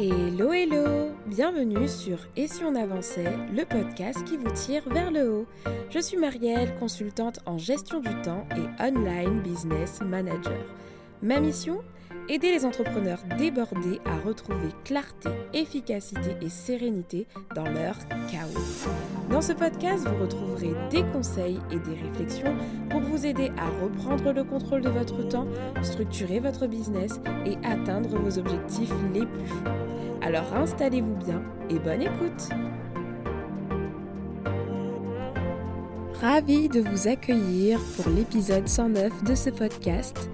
Hello hello Bienvenue sur Et si on avançait, le podcast qui vous tire vers le haut. Je suis Marielle, consultante en gestion du temps et online business manager. Ma mission Aider les entrepreneurs débordés à retrouver clarté, efficacité et sérénité dans leur chaos. Dans ce podcast, vous retrouverez des conseils et des réflexions pour vous aider à reprendre le contrôle de votre temps, structurer votre business et atteindre vos objectifs les plus fous. Alors installez-vous bien et bonne écoute Ravi de vous accueillir pour l'épisode 109 de ce podcast.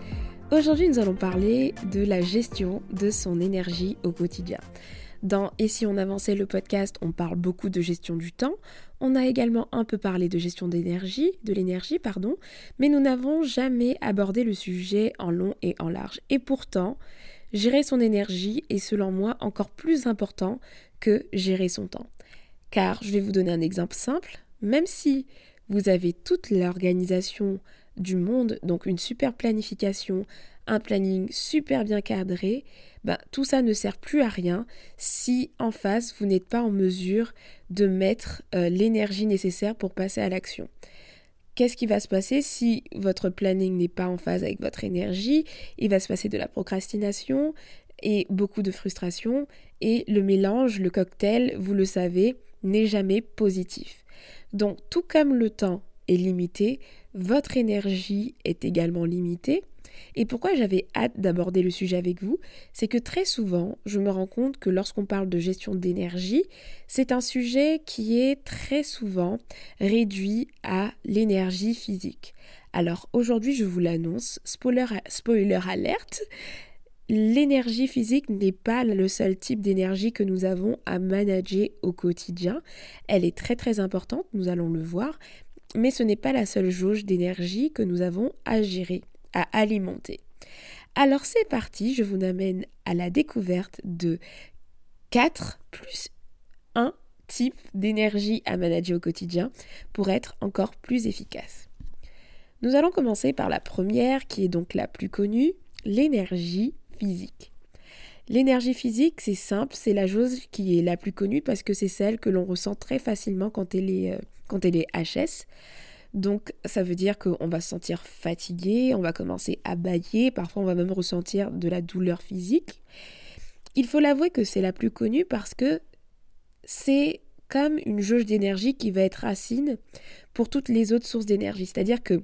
Aujourd'hui, nous allons parler de la gestion de son énergie au quotidien. Dans Et si on avançait le podcast, on parle beaucoup de gestion du temps. On a également un peu parlé de gestion d'énergie, de l'énergie, pardon, mais nous n'avons jamais abordé le sujet en long et en large. Et pourtant, gérer son énergie est selon moi encore plus important que gérer son temps. Car je vais vous donner un exemple simple, même si vous avez toute l'organisation du monde, donc une super planification, un planning super bien cadré, ben, tout ça ne sert plus à rien si en face vous n'êtes pas en mesure de mettre euh, l'énergie nécessaire pour passer à l'action. Qu'est-ce qui va se passer si votre planning n'est pas en phase avec votre énergie? Il va se passer de la procrastination et beaucoup de frustration et le mélange, le cocktail, vous le savez, n'est jamais positif. Donc tout comme le temps est limité, votre énergie est également limitée. Et pourquoi j'avais hâte d'aborder le sujet avec vous, c'est que très souvent, je me rends compte que lorsqu'on parle de gestion d'énergie, c'est un sujet qui est très souvent réduit à l'énergie physique. Alors aujourd'hui, je vous l'annonce, spoiler, spoiler alerte, l'énergie physique n'est pas le seul type d'énergie que nous avons à manager au quotidien. Elle est très très importante, nous allons le voir, mais ce n'est pas la seule jauge d'énergie que nous avons à gérer, à alimenter. Alors c'est parti, je vous amène à la découverte de 4 plus 1 type d'énergie à manager au quotidien pour être encore plus efficace. Nous allons commencer par la première qui est donc la plus connue, l'énergie physique. L'énergie physique, c'est simple, c'est la chose qui est la plus connue parce que c'est celle que l'on ressent très facilement quand elle est, euh, quand elle est HS. Donc ça veut dire qu'on va se sentir fatigué, on va commencer à bailler, parfois on va même ressentir de la douleur physique. Il faut l'avouer que c'est la plus connue parce que c'est comme une jauge d'énergie qui va être racine pour toutes les autres sources d'énergie. C'est-à-dire que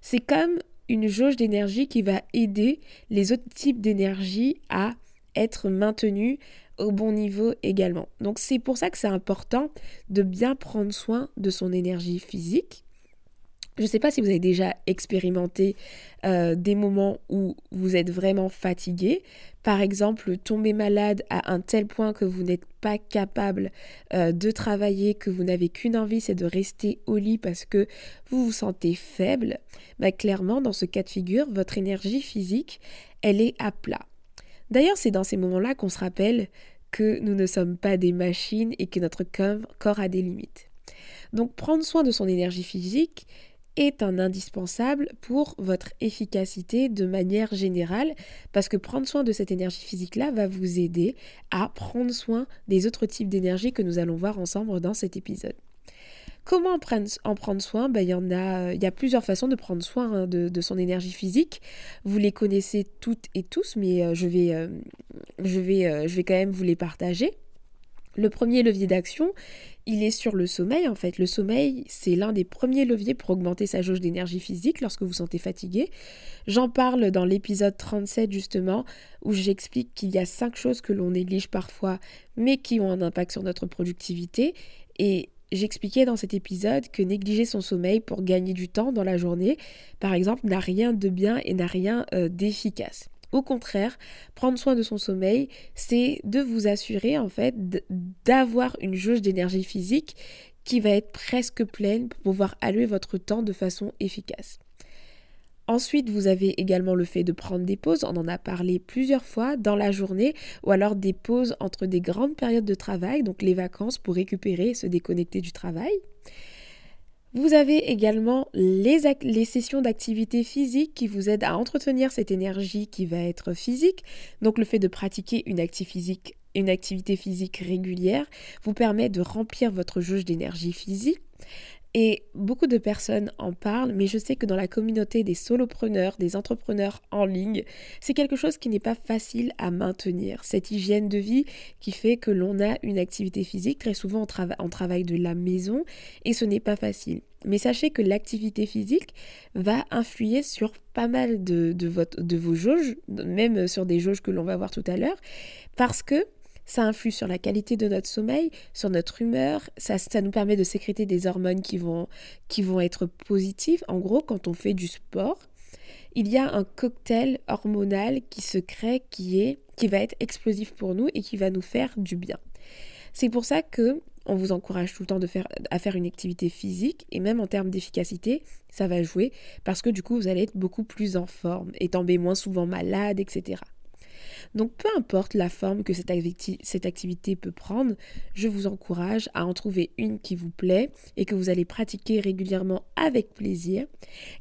c'est comme une jauge d'énergie qui va aider les autres types d'énergie à être maintenus au bon niveau également. Donc c'est pour ça que c'est important de bien prendre soin de son énergie physique. Je ne sais pas si vous avez déjà expérimenté euh, des moments où vous êtes vraiment fatigué. Par exemple, tomber malade à un tel point que vous n'êtes pas capable euh, de travailler, que vous n'avez qu'une envie, c'est de rester au lit parce que vous vous sentez faible. Bah, clairement, dans ce cas de figure, votre énergie physique, elle est à plat. D'ailleurs, c'est dans ces moments-là qu'on se rappelle que nous ne sommes pas des machines et que notre corps a des limites. Donc prendre soin de son énergie physique est un indispensable pour votre efficacité de manière générale parce que prendre soin de cette énergie physique-là va vous aider à prendre soin des autres types d'énergie que nous allons voir ensemble dans cet épisode. Comment en prendre, soin? Ben, il, y a, plusieurs façons de prendre soin hein, de, son énergie physique. Vous les connaissez toutes et tous, mais euh, je, vais, euh, je, vais, euh, je vais quand même vous les partager. Le premier levier d'action, il est sur le sommeil en fait. Le sommeil, c'est l'un des premiers leviers pour augmenter sa jauge d'énergie physique lorsque vous sentez fatigué. J'en parle dans l'épisode 37 justement, où j'explique qu'il y a cinq choses que l'on néglige parfois, mais qui ont un impact sur notre productivité. Et J'expliquais dans cet épisode que négliger son sommeil pour gagner du temps dans la journée, par exemple, n'a rien de bien et n'a rien euh, d'efficace. Au contraire, prendre soin de son sommeil, c'est de vous assurer en fait d'avoir une jauge d'énergie physique qui va être presque pleine pour pouvoir allouer votre temps de façon efficace. Ensuite, vous avez également le fait de prendre des pauses, on en a parlé plusieurs fois dans la journée, ou alors des pauses entre des grandes périodes de travail, donc les vacances pour récupérer et se déconnecter du travail. Vous avez également les, sessions d'activité physique qui vous aident à entretenir cette énergie qui va être physique, donc le fait de pratiquer une activité physique régulière vous permet de remplir votre jauge d'énergie physique et beaucoup de personnes en parlent, mais je sais que dans la communauté des solopreneurs, des entrepreneurs en ligne, c'est quelque chose qui n'est pas facile à maintenir. Cette hygiène de vie qui fait que l'on a une activité physique, très souvent on, travaille de la maison, et ce n'est pas facile. Mais sachez que l'activité physique va influer sur pas mal de, de vos jauges, même sur des jauges que l'on va voir tout à l'heure, parce que ça influe sur la qualité de notre sommeil, sur notre humeur, ça, ça nous permet de sécréter des hormones qui vont, qui vont être positives. En gros, quand on fait du sport, il y a un cocktail hormonal qui se crée qui est qui va être explosif pour nous et qui va nous faire du bien. C'est pour ça que on vous encourage tout le temps de faire, à faire une activité physique et même en termes d'efficacité, ça va jouer parce que du coup vous allez être beaucoup plus en forme et tomber moins souvent malade, etc. Donc peu importe la forme que cette, activité peut prendre, je vous encourage à en trouver une qui vous plaît et que vous allez pratiquer régulièrement avec plaisir.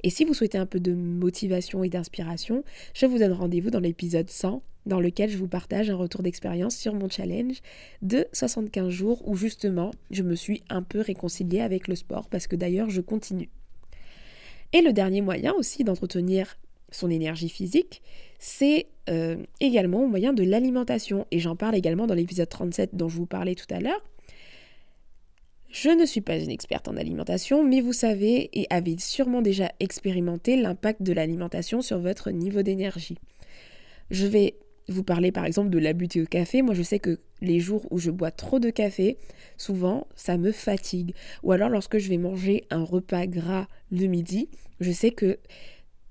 Et si vous souhaitez un peu de motivation et d'inspiration, je vous donne rendez-vous dans l'épisode 100 dans lequel je vous partage un retour d'expérience sur mon challenge de 75 jours où justement je me suis un peu réconciliée avec le sport parce que d'ailleurs je continue. Et le dernier moyen aussi d'entretenir son énergie physique, c'est euh, également au moyen de l'alimentation. Et j'en parle également dans l'épisode 37 dont je vous parlais tout à l'heure. Je ne suis pas une experte en alimentation, mais vous savez et avez sûrement déjà expérimenté l'impact de l'alimentation sur votre niveau d'énergie. Je vais vous parler par exemple de l'abus au café. Moi, je sais que les jours où je bois trop de café, souvent, ça me fatigue. Ou alors lorsque je vais manger un repas gras le midi, je sais que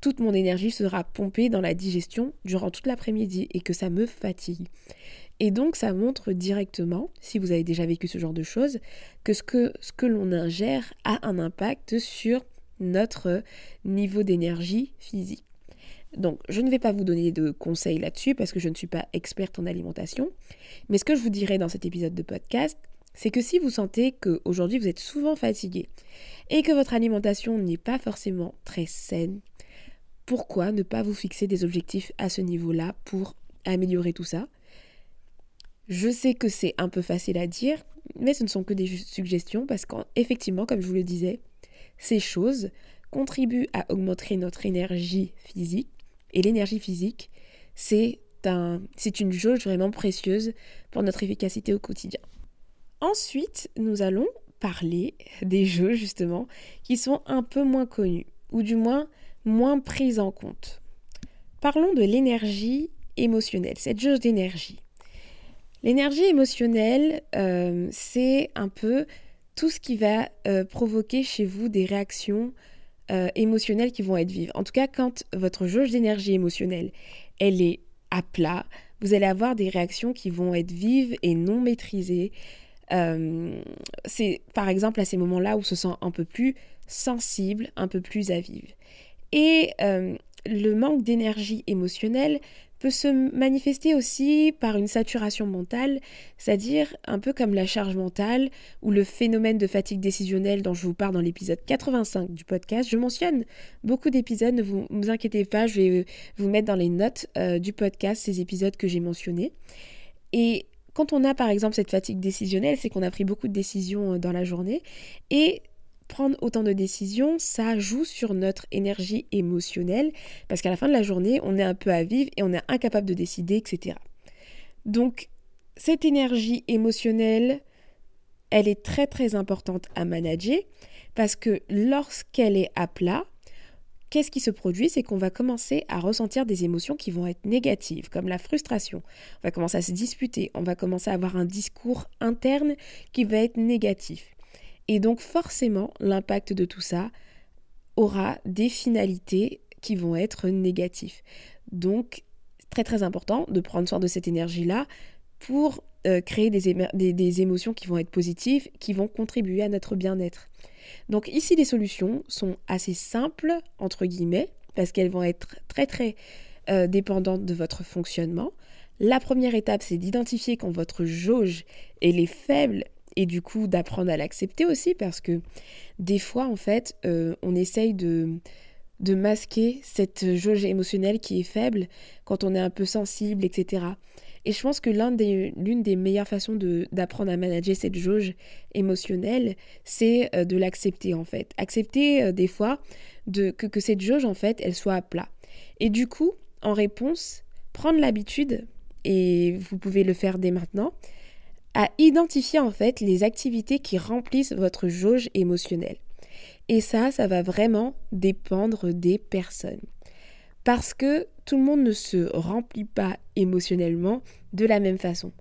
toute mon énergie sera pompée dans la digestion durant toute l'après-midi et que ça me fatigue. Et donc ça montre directement, si vous avez déjà vécu ce genre de choses, que ce que, l'on ingère a un impact sur notre niveau d'énergie physique. Donc je ne vais pas vous donner de conseils là-dessus parce que je ne suis pas experte en alimentation, mais ce que je vous dirai dans cet épisode de podcast, c'est que si vous sentez qu'aujourd'hui vous êtes souvent fatigué et que votre alimentation n'est pas forcément très saine, pourquoi ne pas vous fixer des objectifs à ce niveau-là pour améliorer tout ça? Je sais que c'est un peu facile à dire, mais ce ne sont que des suggestions parce qu'effectivement, comme je vous le disais, ces choses contribuent à augmenter notre énergie physique. Et l'énergie physique, c'est un, une jauge vraiment précieuse pour notre efficacité au quotidien. Ensuite, nous allons parler des jeux justement qui sont un peu moins connus, ou du moins moins prise en compte. Parlons de l'énergie émotionnelle, cette jauge d'énergie. L'énergie émotionnelle, euh, c'est un peu tout ce qui va euh, provoquer chez vous des réactions euh, émotionnelles qui vont être vives. En tout cas, quand votre jauge d'énergie émotionnelle, elle est à plat, vous allez avoir des réactions qui vont être vives et non maîtrisées. c'est par exemple à ces moments-là où on se sent un peu plus sensible, un peu plus à vivre. Et euh, le manque d'énergie émotionnelle peut se manifester aussi par une saturation mentale, c'est-à-dire un peu comme la charge mentale ou le phénomène de fatigue décisionnelle dont je vous parle dans l'épisode 85 du podcast. Je mentionne beaucoup d'épisodes, ne vous, inquiétez pas, je vais vous mettre dans les notes euh, du podcast ces épisodes que j'ai mentionnés. Et quand on a par exemple cette fatigue décisionnelle, c'est qu'on a pris beaucoup de décisions euh, dans la journée et prendre autant de décisions, ça joue sur notre énergie émotionnelle, parce qu'à la fin de la journée, on est un peu à vivre et on est incapable de décider, etc. Donc, cette énergie émotionnelle, elle est très très importante à manager, parce que lorsqu'elle est à plat, qu'est-ce qui se produit? C'est qu'on va commencer à ressentir des émotions qui vont être négatives, comme la frustration. On va commencer à se disputer, on va commencer à avoir un discours interne qui va être négatif. Et donc forcément, l'impact de tout ça aura des finalités qui vont être négatives. Donc, très très important de prendre soin de cette énergie-là pour euh, créer des, émotions qui vont être positives, qui vont contribuer à notre bien-être. Donc ici, les solutions sont assez simples, entre guillemets, parce qu'elles vont être très très euh, dépendantes de votre fonctionnement. La première étape, c'est d'identifier quand votre jauge est faible et du coup d'apprendre à l'accepter aussi parce que des fois en fait euh, on essaye de, de masquer cette jauge émotionnelle qui est faible quand on est un peu sensible, etc. Et je pense que l'une des, meilleures façons d'apprendre à manager cette jauge émotionnelle, c'est euh, de l'accepter en fait. Accepter euh, des fois de, que, que cette jauge en fait, elle soit à plat. Et du coup, en réponse, prendre l'habitude, et vous pouvez le faire dès maintenant, à identifier en fait les activités qui remplissent votre jauge émotionnelle. Et ça, ça va vraiment dépendre des personnes. Parce que tout le monde ne se remplit pas émotionnellement de la même façon.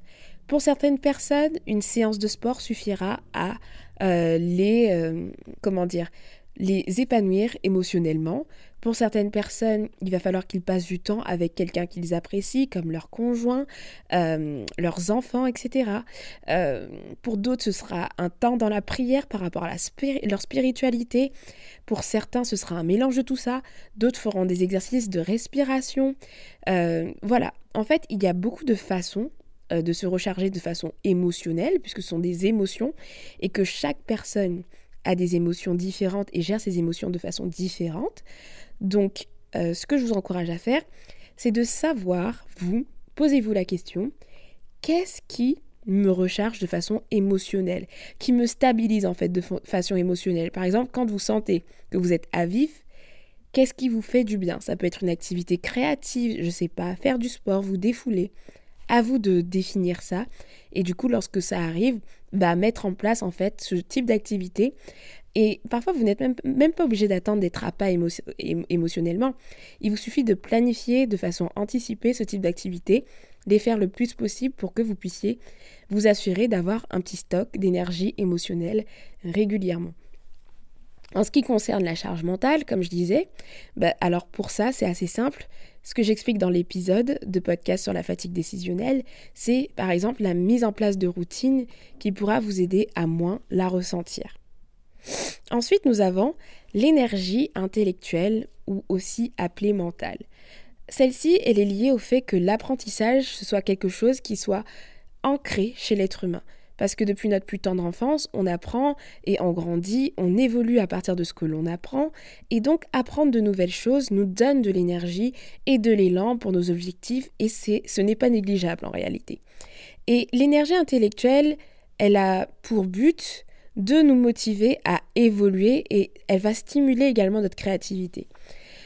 Pour certaines personnes, une séance de sport suffira à euh, les, euh, comment dire, les épanouir émotionnellement. Pour certaines personnes, il va falloir qu'ils passent du temps avec quelqu'un qu'ils apprécient, comme leur conjoint, euh, leurs enfants, etc. Euh, pour d'autres, ce sera un temps dans la prière par rapport à leur spiritualité. Pour certains, ce sera un mélange de tout ça. D'autres feront des exercices de respiration. Euh, voilà, en fait, il y a beaucoup de façons de se recharger de façon émotionnelle, puisque ce sont des émotions, et que chaque personne a des émotions différentes et gère ses émotions de façon différente. Donc, euh, ce que je vous encourage à faire, c'est de savoir, vous, posez-vous la question, qu'est-ce qui me recharge de façon émotionnelle, qui me stabilise en fait de façon émotionnelle? Par exemple, quand vous sentez que vous êtes à vif, qu'est-ce qui vous fait du bien? Ça peut être une activité créative, je ne sais pas, faire du sport, vous défouler. À vous de définir ça. Et du coup, lorsque ça arrive, bah, mettre en place en fait ce type d'activité. Et parfois, vous n'êtes même, pas obligé d'attendre d'être à pas émotionnellement. Il vous suffit de planifier de façon anticipée ce type d'activité, les faire le plus possible pour que vous puissiez vous assurer d'avoir un petit stock d'énergie émotionnelle régulièrement. En ce qui concerne la charge mentale, comme je disais, bah, alors pour ça, c'est assez simple. Ce que j'explique dans l'épisode de podcast sur la fatigue décisionnelle, c'est par exemple la mise en place de routines qui pourra vous aider à moins la ressentir. Ensuite, nous avons l'énergie intellectuelle ou aussi appelée mentale. Celle-ci, elle est liée au fait que l'apprentissage, ce soit quelque chose qui soit ancré chez l'être humain. Parce que depuis notre plus tendre enfance, on apprend et on grandit, on évolue à partir de ce que l'on apprend, et donc apprendre de nouvelles choses nous donne de l'énergie et de l'élan pour nos objectifs, et ce n'est pas négligeable en réalité. Et l'énergie intellectuelle, elle a pour but de nous motiver à évoluer et elle va stimuler également notre créativité.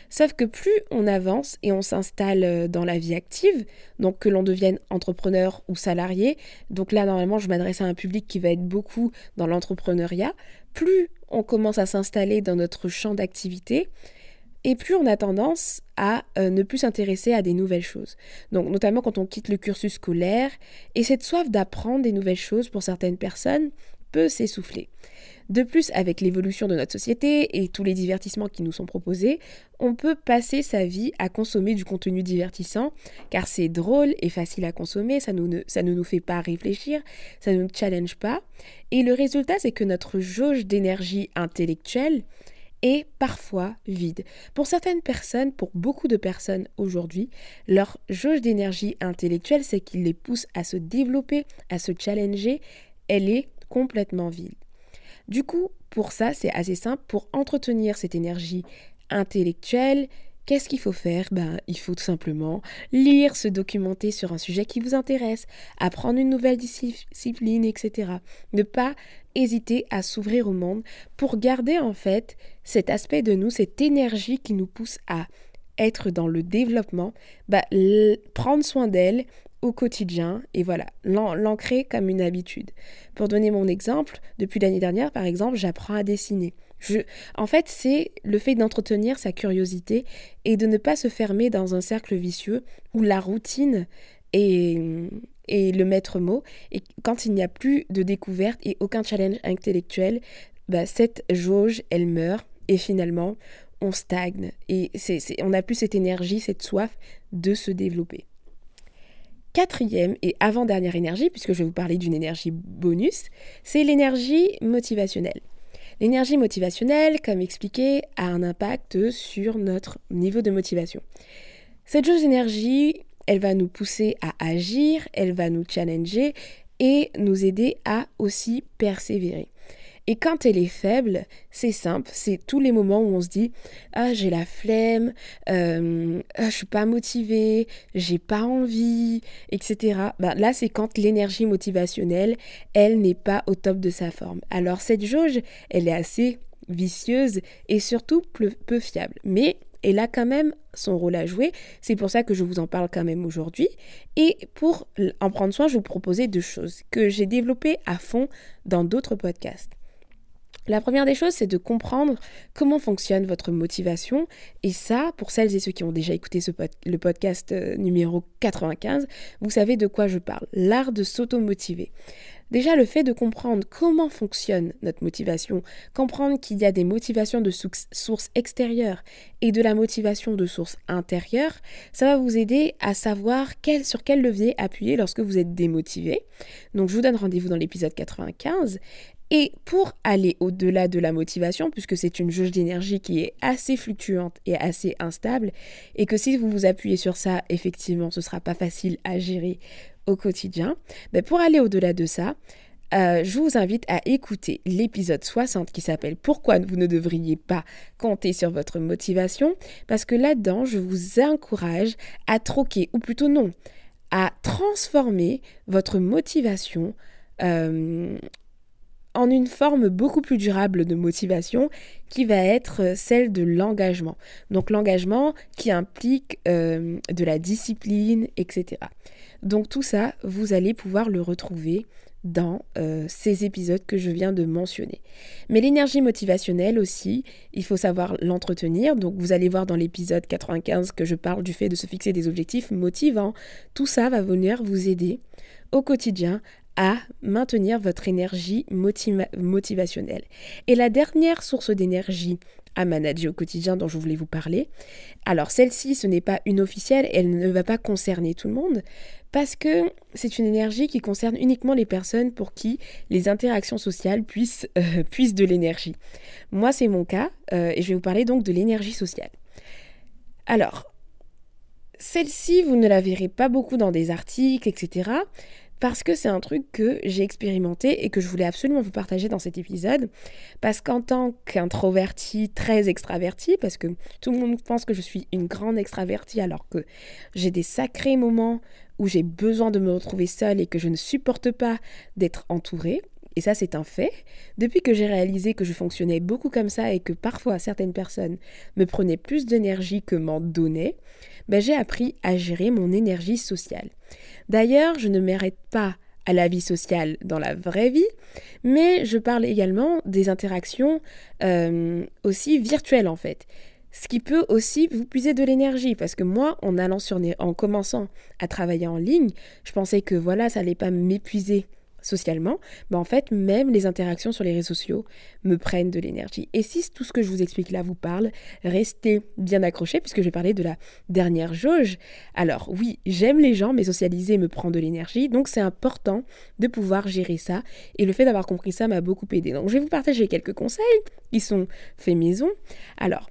Sauf que plus on avance et on s'installe euh, dans la vie active, donc que l'on devienne entrepreneur ou salarié, donc là normalement je m'adresse à un public qui va être beaucoup dans l'entrepreneuriat, plus on commence à s'installer dans notre champ d'activité, et plus on a tendance à euh, ne plus s'intéresser à des nouvelles choses. Donc notamment quand on quitte le cursus scolaire, et cette soif d'apprendre des nouvelles choses pour certaines personnes peut s'essouffler. De plus, avec l'évolution de notre société et tous les divertissements qui nous sont proposés, on peut passer sa vie à consommer du contenu divertissant, car c'est drôle et facile à consommer, ça, ne, nous fait pas réfléchir, ça ne nous challenge pas. Et le résultat, c'est que notre jauge d'énergie intellectuelle est parfois vide. Pour certaines personnes, pour beaucoup de personnes aujourd'hui, leur jauge d'énergie intellectuelle, c'est qu'il les pousse à se développer, à se challenger, elle est complètement vide. Du coup, pour ça, c'est assez simple. Pour entretenir cette énergie intellectuelle, qu'est-ce qu'il faut faire? Ben, Il faut tout simplement lire, se documenter sur un sujet qui vous intéresse, apprendre une nouvelle discipline, etc. Ne pas hésiter à s'ouvrir au monde pour garder en fait cet aspect de nous, cette énergie qui nous pousse à être dans le développement, bah, prendre soin d'elle, au quotidien et voilà, l'ancrer comme une habitude. Pour donner mon exemple, depuis l'année dernière, par exemple, j'apprends à dessiner. Je, en fait, c'est le fait d'entretenir sa curiosité et de ne pas se fermer dans un cercle vicieux où la routine est, est le maître mot. Et quand il n'y a plus de découverte et aucun challenge intellectuel, bah, cette jauge, elle meurt et finalement, on stagne et on n'a plus cette énergie, cette soif de se développer quatrième et avant-dernière énergie, puisque je vais vous parler d'une énergie bonus, c'est l'énergie motivationnelle. L'énergie motivationnelle, comme expliqué, a un impact sur notre niveau de motivation. Cette chose d'énergie, elle va nous pousser à agir, elle va nous challenger et nous aider à aussi persévérer. Et quand elle est faible, c'est simple, c'est tous les moments où on se dit ah j'ai la flemme, euh, ah, je suis pas motivée, j'ai pas envie, etc. Ben, là c'est quand l'énergie motivationnelle, elle n'est pas au top de sa forme. Alors cette jauge, elle est assez vicieuse et surtout peu fiable. Mais elle a quand même son rôle à jouer. C'est pour ça que je vous en parle quand même aujourd'hui. Et pour en prendre soin, je vous proposer deux choses que j'ai développées à fond dans d'autres podcasts. La première des choses, c'est de comprendre comment fonctionne votre motivation. Et ça, pour celles et ceux qui ont déjà écouté le podcast euh, numéro 95, vous savez de quoi je parle. L'art de s'auto-motiver. Déjà, le fait de comprendre comment fonctionne notre motivation, comprendre qu'il y a des motivations de source extérieure et de la motivation de source intérieure, ça va vous aider à savoir sur quel levier appuyer lorsque vous êtes démotivé. Donc, je vous donne rendez-vous dans l'épisode 95. Et pour aller au-delà de la motivation, puisque c'est une jauge d'énergie qui est assez fluctuante et assez instable, et que si vous vous appuyez sur ça, effectivement, ce ne sera pas facile à gérer au quotidien. Mais pour aller au-delà de ça, euh, je vous invite à écouter l'épisode 60 qui s'appelle Pourquoi vous ne devriez pas compter sur votre motivation? Parce que là-dedans, je vous encourage à troquer, ou plutôt non, à transformer votre motivation euh, une forme beaucoup plus durable de motivation qui va être celle de l'engagement. Donc l'engagement qui implique euh, de la discipline, etc. Donc tout ça, vous allez pouvoir le retrouver dans euh, ces épisodes que je viens de mentionner. Mais l'énergie motivationnelle aussi, il faut savoir l'entretenir. Donc vous allez voir dans l'épisode 95 que je parle du fait de se fixer des objectifs motivants. Tout ça va venir vous aider au quotidien à maintenir votre énergie motivationnelle. Et la dernière source d'énergie à manager au quotidien dont je voulais vous parler. Alors celle-ci, ce n'est pas une officielle, elle ne va pas concerner tout le monde, parce que c'est une énergie qui concerne uniquement les personnes pour qui les interactions sociales puissent, euh, de l'énergie. Moi, c'est mon cas, euh, et je vais vous parler donc de l'énergie sociale. Alors, celle-ci, vous ne la verrez pas beaucoup dans des articles, etc parce que c'est un truc que j'ai expérimenté et que je voulais absolument vous partager dans cet épisode. Parce qu'en tant qu'introverti, très extraverti, parce que tout le monde pense que je suis une grande extravertie alors que j'ai des sacrés moments où j'ai besoin de me retrouver seule et que je ne supporte pas d'être entourée. Et ça, c'est un fait. Depuis que j'ai réalisé que je fonctionnais beaucoup comme ça et que parfois certaines personnes me prenaient plus d'énergie que m'en donnaient, ben, j'ai appris à gérer mon énergie sociale. D'ailleurs, je ne m'arrête pas à la vie sociale dans la vraie vie, mais je parle également des interactions euh, aussi virtuelles en fait. Ce qui peut aussi vous puiser de l'énergie, parce que moi, en allant sur, en commençant à travailler en ligne, je pensais que voilà, ça n'allait pas m'épuiser socialement, mais en fait, même les interactions sur les réseaux sociaux me prennent de l'énergie. Et si tout ce que je vous explique là vous parle, restez bien accrochés puisque je vais parler de la dernière jauge. Alors oui, j'aime les gens, mais socialiser me prend de l'énergie, donc c'est important de pouvoir gérer ça. Et le fait d'avoir compris ça m'a beaucoup aidé. Donc je vais vous partager quelques conseils qui sont faits maison. Alors,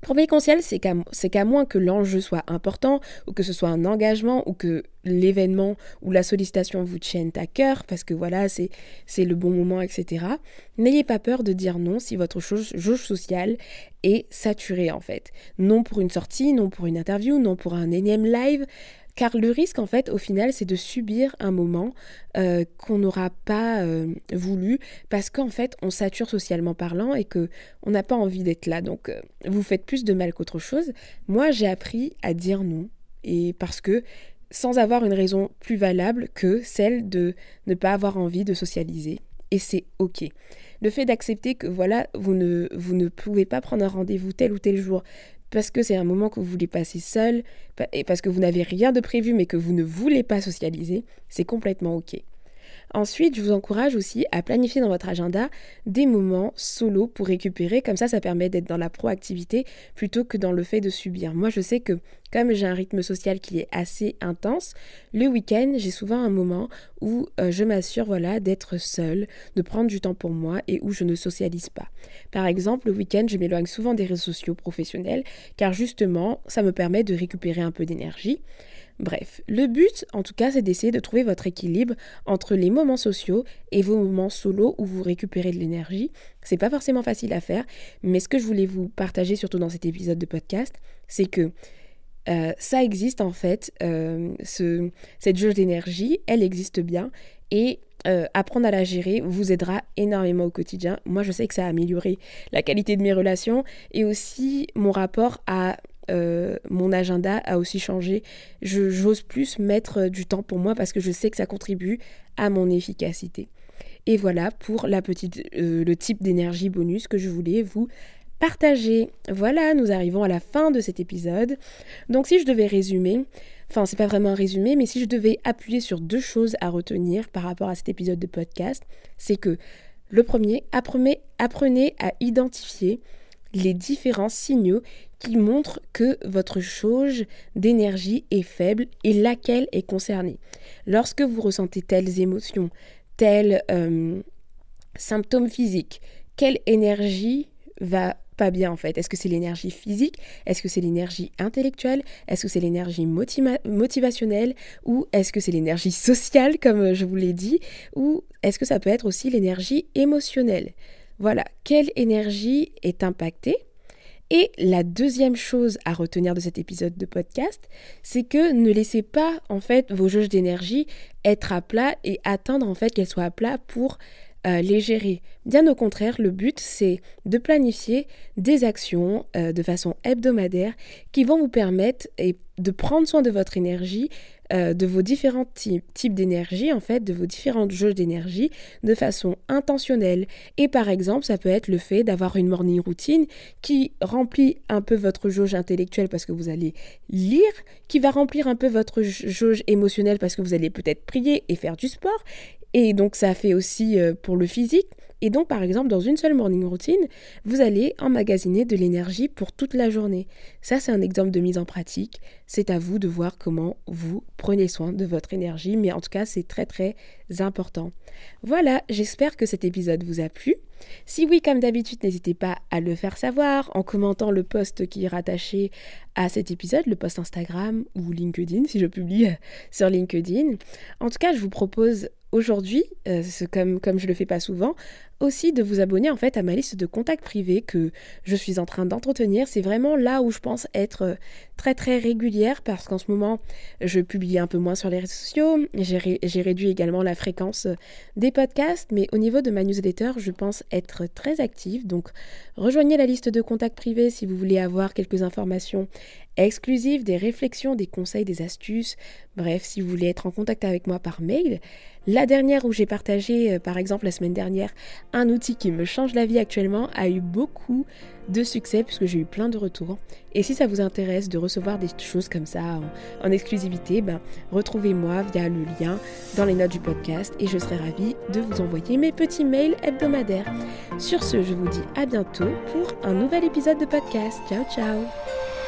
Premier conseil, c'est qu'à moins que l'enjeu soit important, ou que ce soit un engagement, ou que l'événement ou la sollicitation vous tienne à cœur, parce que voilà, c'est le bon moment, etc. N'ayez pas peur de dire non si votre jauge sociale est saturée en fait. Non pour une sortie, non pour une interview, non pour un énième live. Car le risque, en fait, au final, c'est de subir un moment euh, qu'on n'aura pas euh, voulu parce qu'en fait, on sature socialement parlant et que on n'a pas envie d'être là. Donc, euh, vous faites plus de mal qu'autre chose. Moi, j'ai appris à dire non et parce que sans avoir une raison plus valable que celle de ne pas avoir envie de socialiser. Et c'est OK. Le fait d'accepter que voilà, vous ne, vous ne pouvez pas prendre un rendez-vous tel ou tel jour parce que c'est un moment que vous voulez passer seul, et parce que vous n'avez rien de prévu mais que vous ne voulez pas socialiser, c'est complètement OK. Ensuite, je vous encourage aussi à planifier dans votre agenda des moments solo pour récupérer. Comme ça, ça permet d'être dans la proactivité plutôt que dans le fait de subir. Moi, je sais que comme j'ai un rythme social qui est assez intense, le week-end, j'ai souvent un moment où euh, je m'assure voilà, d'être seule, de prendre du temps pour moi et où je ne socialise pas. Par exemple, le week-end, je m'éloigne souvent des réseaux sociaux professionnels car justement, ça me permet de récupérer un peu d'énergie. Bref, le but, en tout cas, c'est d'essayer de trouver votre équilibre entre les moments sociaux et vos moments solo où vous récupérez de l'énergie. C'est pas forcément facile à faire, mais ce que je voulais vous partager, surtout dans cet épisode de podcast, c'est que euh, ça existe en fait, euh, ce, cette jauge d'énergie, elle existe bien et euh, apprendre à la gérer vous aidera énormément au quotidien. Moi, je sais que ça a amélioré la qualité de mes relations et aussi mon rapport à mon agenda a aussi changé. J'ose plus mettre du temps pour moi parce que je sais que ça contribue à mon efficacité. Et voilà pour la petite, le type d'énergie bonus que je voulais vous partager. Voilà, nous arrivons à la fin de cet épisode. Donc si je devais résumer, enfin c'est pas vraiment un résumé, mais si je devais appuyer sur deux choses à retenir par rapport à cet épisode de podcast, c'est que le premier, apprenez à identifier les différents signaux qui montrent que votre jauge d'énergie est faible et laquelle est concernée. Lorsque vous ressentez telles émotions, tels euh, symptômes physiques, quelle énergie va pas bien en fait? Est-ce que c'est l'énergie physique? Est-ce que c'est l'énergie intellectuelle? Est-ce que c'est l'énergie motivationnelle? Ou est-ce que c'est l'énergie sociale comme je vous l'ai dit? Ou est-ce que ça peut être aussi l'énergie émotionnelle? Voilà, quelle énergie est impactée? Et la deuxième chose à retenir de cet épisode de podcast, c'est que ne laissez pas en fait vos jauges d'énergie être à plat et attendre en fait qu'elles soient à plat pour euh, les gérer. Bien au contraire, le but, c'est de planifier des actions euh, de façon hebdomadaire qui vont vous permettre de prendre soin de votre énergie, euh, de vos différents types d'énergie, en fait, de vos différentes jauges d'énergie de façon intentionnelle. Et par exemple, ça peut être le fait d'avoir une morning routine qui remplit un peu votre jauge intellectuelle parce que vous allez lire, qui va remplir un peu votre jauge émotionnelle parce que vous allez peut-être prier et faire du sport, et donc ça fait aussi euh, pour le physique. Et donc par exemple dans une seule morning routine, vous allez emmagasiner de l'énergie pour toute la journée. Ça c'est un exemple de mise en pratique. C'est à vous de voir comment vous prenez soin de votre énergie, mais en tout cas c'est très très important. Voilà, j'espère que cet épisode vous a plu. Si oui, comme d'habitude, n'hésitez pas à le faire savoir en commentant le post qui est rattaché à cet épisode, le post Instagram ou LinkedIn, si je publie sur LinkedIn. En tout cas, je vous propose aujourd'hui, euh, comme, comme je le fais pas souvent, aussi de vous abonner en fait à ma liste de contacts privés que je suis en train d'entretenir. C'est vraiment là où je pense être euh, très très régulière parce qu'en ce moment je publie un peu moins sur les réseaux sociaux. J'ai réduit également la fréquence euh, des podcasts, mais au niveau de ma newsletter, je pense être très active. Donc rejoignez la liste de contacts privés si vous voulez avoir quelques informations exclusives, des réflexions, des conseils, des astuces. Bref, si vous voulez être en contact avec moi par mail. La dernière où j'ai partagé, euh, par exemple la semaine dernière, un outil qui me change la vie actuellement a eu beaucoup de succès puisque j'ai eu plein de retours. Et si ça vous intéresse de recevoir des choses comme ça en, exclusivité, ben, retrouvez-moi via le lien dans les notes du podcast et je serai ravie de vous envoyer mes petits mails hebdomadaires. Sur ce, je vous dis à bientôt pour un nouvel épisode de podcast. Ciao ciao